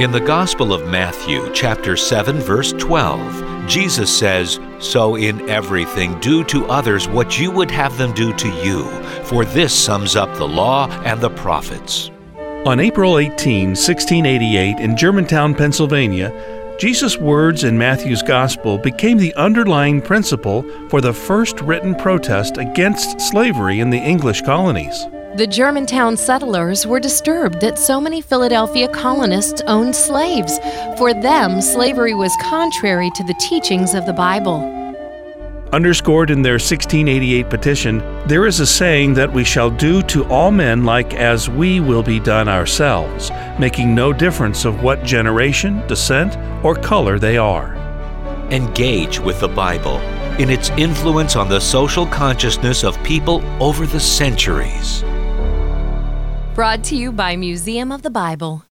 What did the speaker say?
In the Gospel of Matthew, chapter 7, verse 12, Jesus says, So in everything do to others what you would have them do to you, for this sums up the law and the prophets. On April 18, 1688, in Germantown, Pennsylvania, Jesus' words in Matthew's Gospel became the underlying principle for the first written protest against slavery in the English colonies. The Germantown settlers were disturbed that so many Philadelphia colonists owned slaves. For them, slavery was contrary to the teachings of the Bible. Underscored in their 1688 petition, there is a saying that we shall do to all men like as we will be done ourselves, making no difference of what generation, descent, or color they are. Engage with the Bible in its influence on the social consciousness of people over the centuries. Brought to you by Museum of the Bible.